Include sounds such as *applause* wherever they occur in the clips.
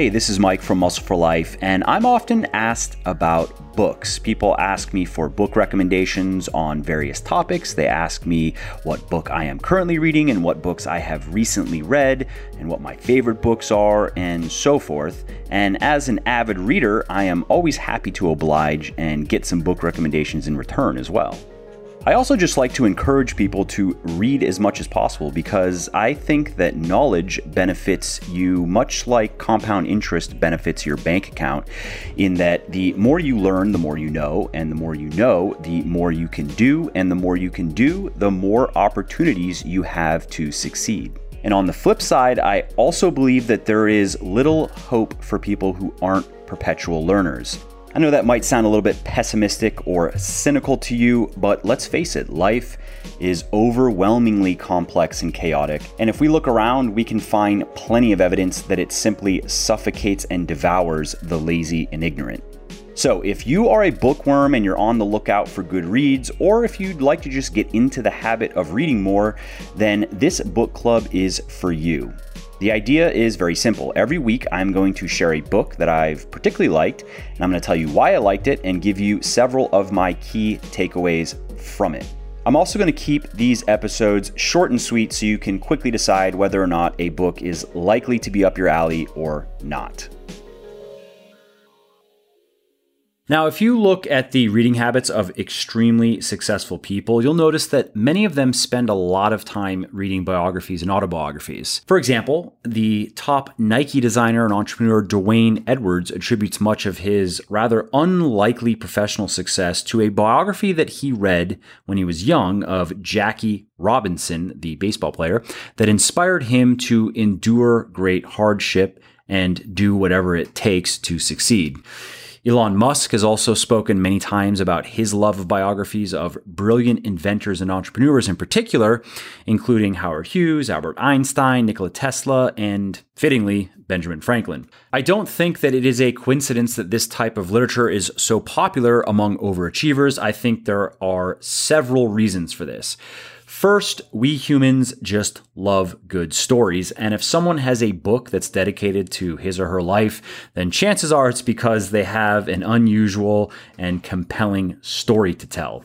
Hey, this is Mike from Muscle for Life, and I'm often asked about books. People ask me for book recommendations on various topics. They ask me what book I am currently reading and what books I have recently read and what my favorite books are and so forth. And as an avid reader, I am always happy to oblige and get some book recommendations in return as well. I also just like to encourage people to read as much as possible because I think that knowledge benefits you much like compound interest benefits your bank account, in that the more you learn, the more you know, and the more you know, the more you can do, and the more you can do, the more opportunities you have to succeed. And on the flip side, I also believe that there is little hope for people who aren't perpetual learners. I know that might sound a little bit pessimistic or cynical to you, but let's face it, life is overwhelmingly complex and chaotic. And if we look around, we can find plenty of evidence that it simply suffocates and devours the lazy and ignorant. So, if you are a bookworm and you're on the lookout for good reads, or if you'd like to just get into the habit of reading more, then this book club is for you. The idea is very simple. Every week, I'm going to share a book that I've particularly liked, and I'm going to tell you why I liked it and give you several of my key takeaways from it. I'm also going to keep these episodes short and sweet so you can quickly decide whether or not a book is likely to be up your alley or not. Now, if you look at the reading habits of extremely successful people, you'll notice that many of them spend a lot of time reading biographies and autobiographies. For example, the top Nike designer and entrepreneur D'Wayne Edwards attributes much of his rather unlikely professional success to a biography that he read when he was young of Jackie Robinson, the baseball player, that inspired him to endure great hardship and do whatever it takes to succeed. Elon Musk has also spoken many times about his love of biographies of brilliant inventors and entrepreneurs in particular, including Howard Hughes, Albert Einstein, Nikola Tesla, and fittingly, Benjamin Franklin. I don't think that it is a coincidence that this type of literature is so popular among overachievers. I think there are several reasons for this. First, we humans just love good stories. And if someone has a book that's dedicated to his or her life, then chances are it's because they have an unusual and compelling story to tell.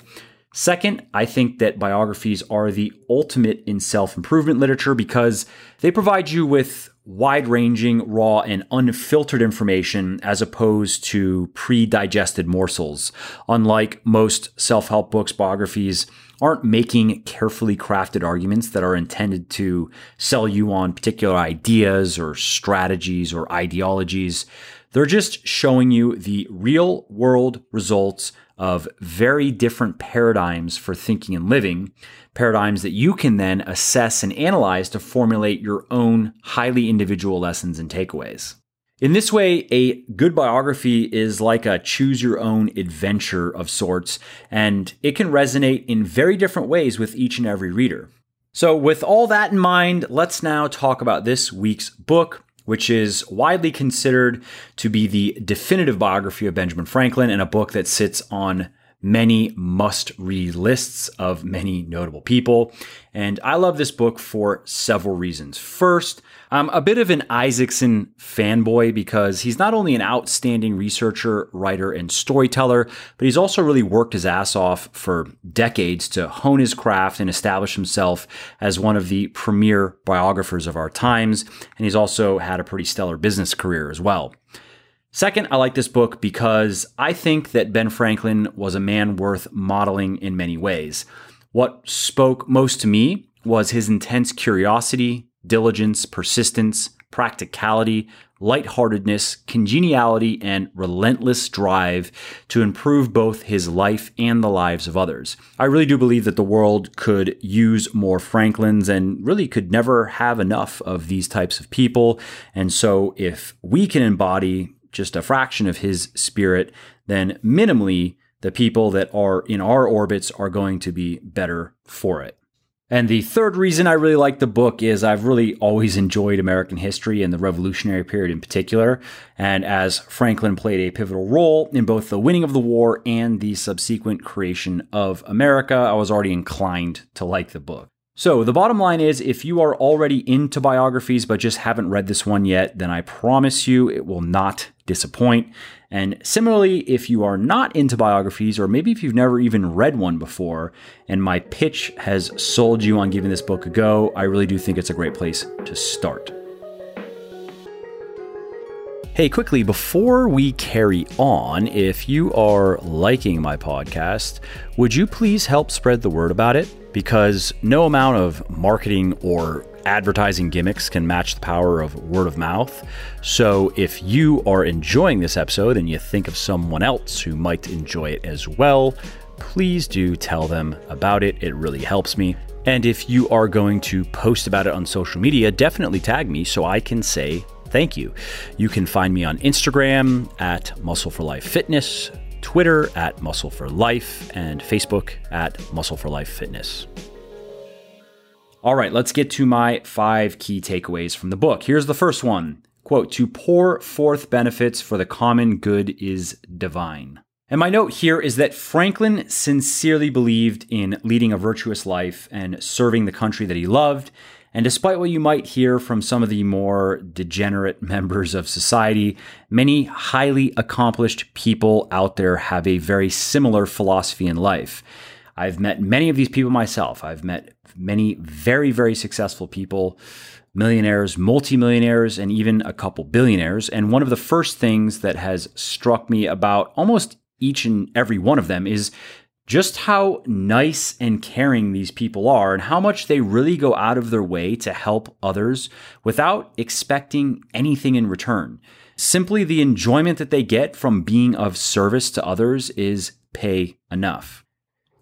Second, I think that biographies are the ultimate in self improvement literature because they provide you with wide ranging, raw, and unfiltered information as opposed to pre digested morsels. Unlike most self help books, biographies aren't making carefully crafted arguments that are intended to sell you on particular ideas or strategies or ideologies. They're just showing you the real world results of very different paradigms for thinking and living, paradigms that you can then assess and analyze to formulate your own highly individual lessons and takeaways. In this way, a good biography is like a choose your own adventure of sorts, and it can resonate in very different ways with each and every reader. So, with all that in mind, let's now talk about this week's book, which is widely considered to be the definitive biography of Benjamin Franklin and a book that sits on many must read lists of many notable people. And I love this book for several reasons. First, I'm a bit of an Isaacson fanboy because he's not only an outstanding researcher, writer, and storyteller, but he's also really worked his ass off for decades to hone his craft and establish himself as one of the premier biographers of our times. And he's also had a pretty stellar business career as well. Second, I like this book because I think that Ben Franklin was a man worth modeling in many ways. What spoke most to me was his intense curiosity, diligence, persistence, practicality, lightheartedness, congeniality, and relentless drive to improve both his life and the lives of others. I really do believe that the world could use more Franklins and really could never have enough of these types of people. And so if we can embody just a fraction of his spirit, then minimally the people that are in our orbits are going to be better for it. And the third reason I really like the book is I've really always enjoyed American history and the Revolutionary period in particular. And as Franklin played a pivotal role in both the winning of the war and the subsequent creation of America, I was already inclined to like the book. So, the bottom line is if you are already into biographies but just haven't read this one yet, then I promise you it will not disappoint. And similarly, if you are not into biographies, or maybe if you've never even read one before, and my pitch has sold you on giving this book a go, I really do think it's a great place to start. Hey, quickly, before we carry on, if you are liking my podcast, would you please help spread the word about it? Because no amount of marketing or advertising gimmicks can match the power of word of mouth. So if you are enjoying this episode and you think of someone else who might enjoy it as well, please do tell them about it. It really helps me. And if you are going to post about it on social media, definitely tag me so I can say thank you. You can find me on Instagram at Muscle for Life Fitness, Twitter at Muscle for Life, and Facebook at Muscle for Life Fitness. All right, let's get to my five key takeaways from the book. Here's the first one quote, to pour forth benefits for the common good is divine. And my note here is that Franklin sincerely believed in leading a virtuous life and serving the country that he loved. And despite what you might hear from some of the more degenerate *laughs* members of society, many highly accomplished people out there have a very similar philosophy in life. I've met many of these people myself. I've met many very, very successful people, millionaires, multimillionaires, and even a couple billionaires. And one of the first things that has struck me about almost each and every one of them is just how nice and caring these people are and how much they really go out of their way to help others without expecting anything in return. Simply the enjoyment that they get from being of service to others is pay enough.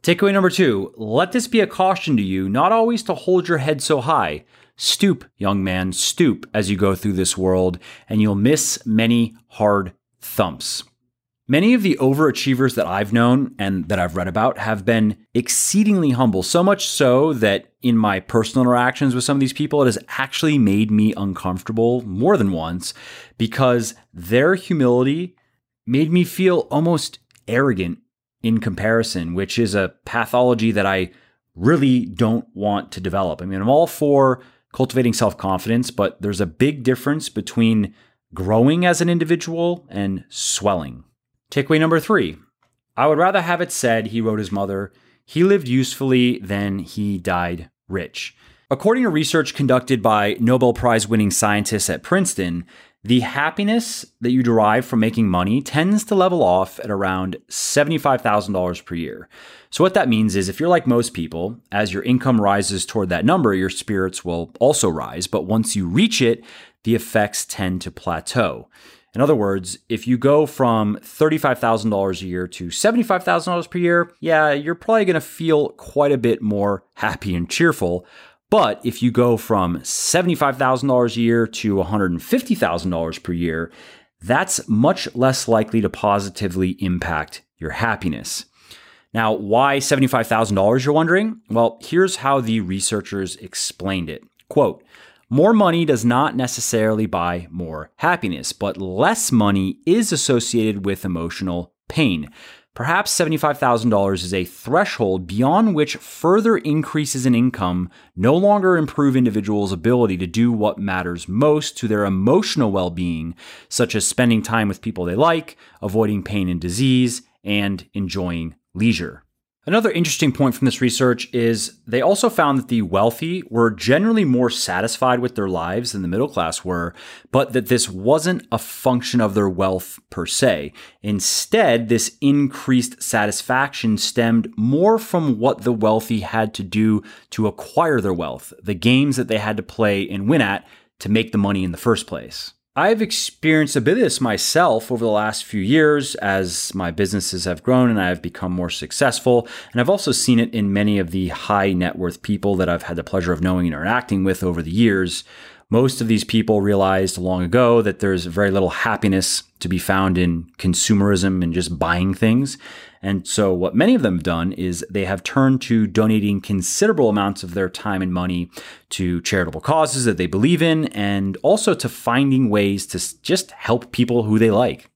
Takeaway number two let this be a caution to you not always to hold your head so high. Stoop, young man, stoop as you go through this world, and you'll miss many hard thumps. Many of the overachievers that I've known and that I've read about have been exceedingly humble, so much so that in my personal interactions with some of these people, it has actually made me uncomfortable more than once because their humility made me feel almost arrogant in comparison, which is a pathology that I really don't want to develop. I mean, I'm all for cultivating self confidence, but there's a big difference between growing as an individual and swelling. Takeaway number three I would rather have it said, he wrote his mother, he lived usefully than he died rich. According to research conducted by Nobel Prize winning scientists at Princeton, the happiness that you derive from making money tends to level off at around $75,000 per year. So, what that means is if you're like most people, as your income rises toward that number, your spirits will also rise. But once you reach it, the effects tend to plateau. In other words, if you go from $35,000 a year to $75,000 per year, yeah, you're probably going to feel quite a bit more happy and cheerful. But if you go from $75,000 a year to $150,000 per year, that's much less likely to positively impact your happiness. Now, why $75,000, you're wondering? Well, here's how the researchers explained it. Quote, more money does not necessarily buy more happiness, but less money is associated with emotional pain. Perhaps $75,000 is a threshold beyond which further increases in income no longer improve individuals' ability to do what matters most to their emotional well being, such as spending time with people they like, avoiding pain and disease, and enjoying leisure. Another interesting point from this research is they also found that the wealthy were generally more satisfied with their lives than the middle class were, but that this wasn't a function of their wealth per se. Instead, this increased satisfaction stemmed more from what the wealthy had to do to acquire their wealth, the games that they had to play and win at to make the money in the first place. I've experienced a bit of this myself over the last few years as my businesses have grown and I have become more successful. And I've also seen it in many of the high net worth people that I've had the pleasure of knowing and interacting with over the years. Most of these people realized long ago that there's very little happiness to be found in consumerism and just buying things. And so, what many of them have done is they have turned to donating considerable amounts of their time and money to charitable causes that they believe in, and also to finding ways to just help people who they like.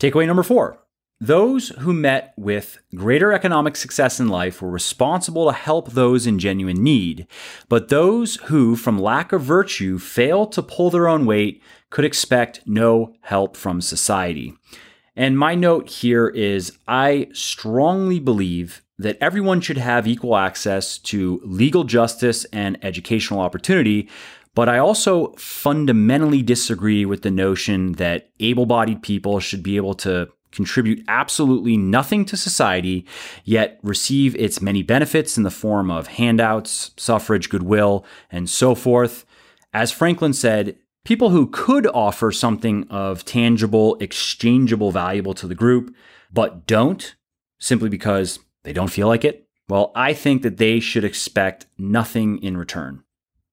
Takeaway number four Those who met with greater economic success in life were responsible to help those in genuine need, but those who, from lack of virtue, failed to pull their own weight could expect no help from society. And my note here is I strongly believe that everyone should have equal access to legal justice and educational opportunity, but I also fundamentally disagree with the notion that able bodied people should be able to contribute absolutely nothing to society, yet receive its many benefits in the form of handouts, suffrage, goodwill, and so forth. As Franklin said, people who could offer something of tangible, exchangeable, valuable to the group, but don't simply because they don't feel like it, well, I think that they should expect nothing in return.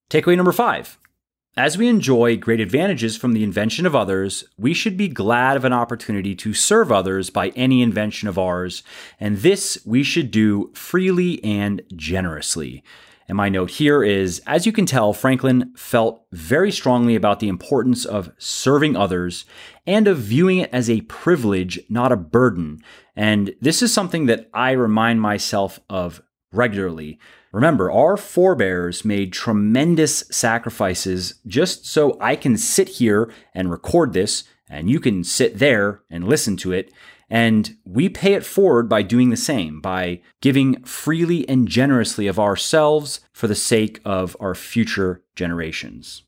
Takeaway number five as we enjoy great advantages from the invention of others, we should be glad of an opportunity to serve others by any invention of ours, and this we should do freely and generously. And my note here is as you can tell, Franklin felt very strongly about the importance of serving others and of viewing it as a privilege, not a burden. And this is something that I remind myself of regularly. Remember, our forebears made tremendous sacrifices just so I can sit here and record this, and you can sit there and listen to it. And we pay it forward by doing the same, by giving freely and generously of ourselves for the sake of our future generations.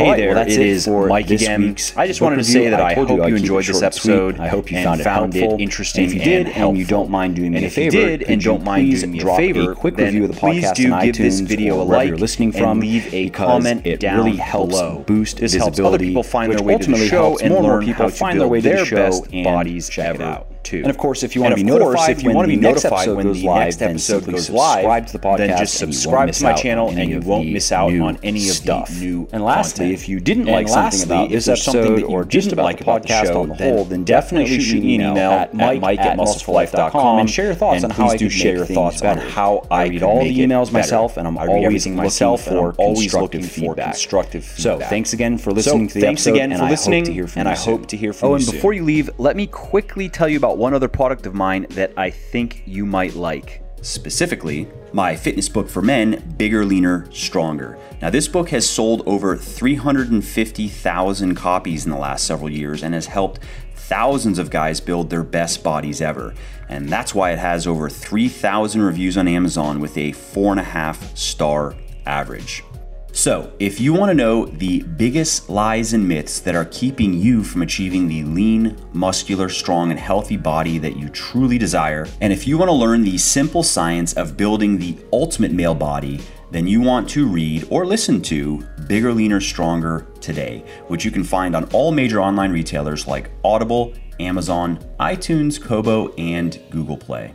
Hey there, well, that's it, it is for Mike again. Week's I just wanted to say that I, I hope you, enjoyed this episode. I hope you found it helpful, it interesting. And if you did, and, and, you don't mind doing me a favor, did, and don't mind doing me a favor, a quick review of the podcast do on give iTunes this video a like you're listening from, leave a comment it down really helps below. boost this visibility, helps other people find their way to the show and how to find their way to the show and bodies check it out Too. And of course, if you want to be notified, if you want to be notified when the next episode goes live, subscribe to the podcast. Then just subscribe to my channel, and you won't miss out on any of the new. And lastly, if you didn't like something about this episode or just about like the podcast on the whole, then definitely shoot me an email at mike at muscleforlife.com and share your thoughts on how I do share your thoughts on how I read all the emails myself, and I'm always myself for always looking for constructive feedback. So thanks again for listening to the thanks episode, again for listening, and I hope to hear from you. Oh, and before you leave, let me quickly tell you about one other product of mine that I think you might like. Specifically, my fitness book for men, Bigger, Leaner, Stronger. Now, this book has sold over 350,000 copies in the last several years and has helped thousands of guys build their best bodies ever. And that's why it has over 3,000 reviews on Amazon with a 4.5 star average. So, if you want to know the biggest lies and myths that are keeping you from achieving the lean, muscular, strong, and healthy body that you truly desire, and if you want to learn the simple science of building the ultimate male body, then you want to read or listen to Bigger, Leaner, Stronger today, which you can find on all major online retailers like Audible, Amazon, iTunes, Kobo, and Google Play.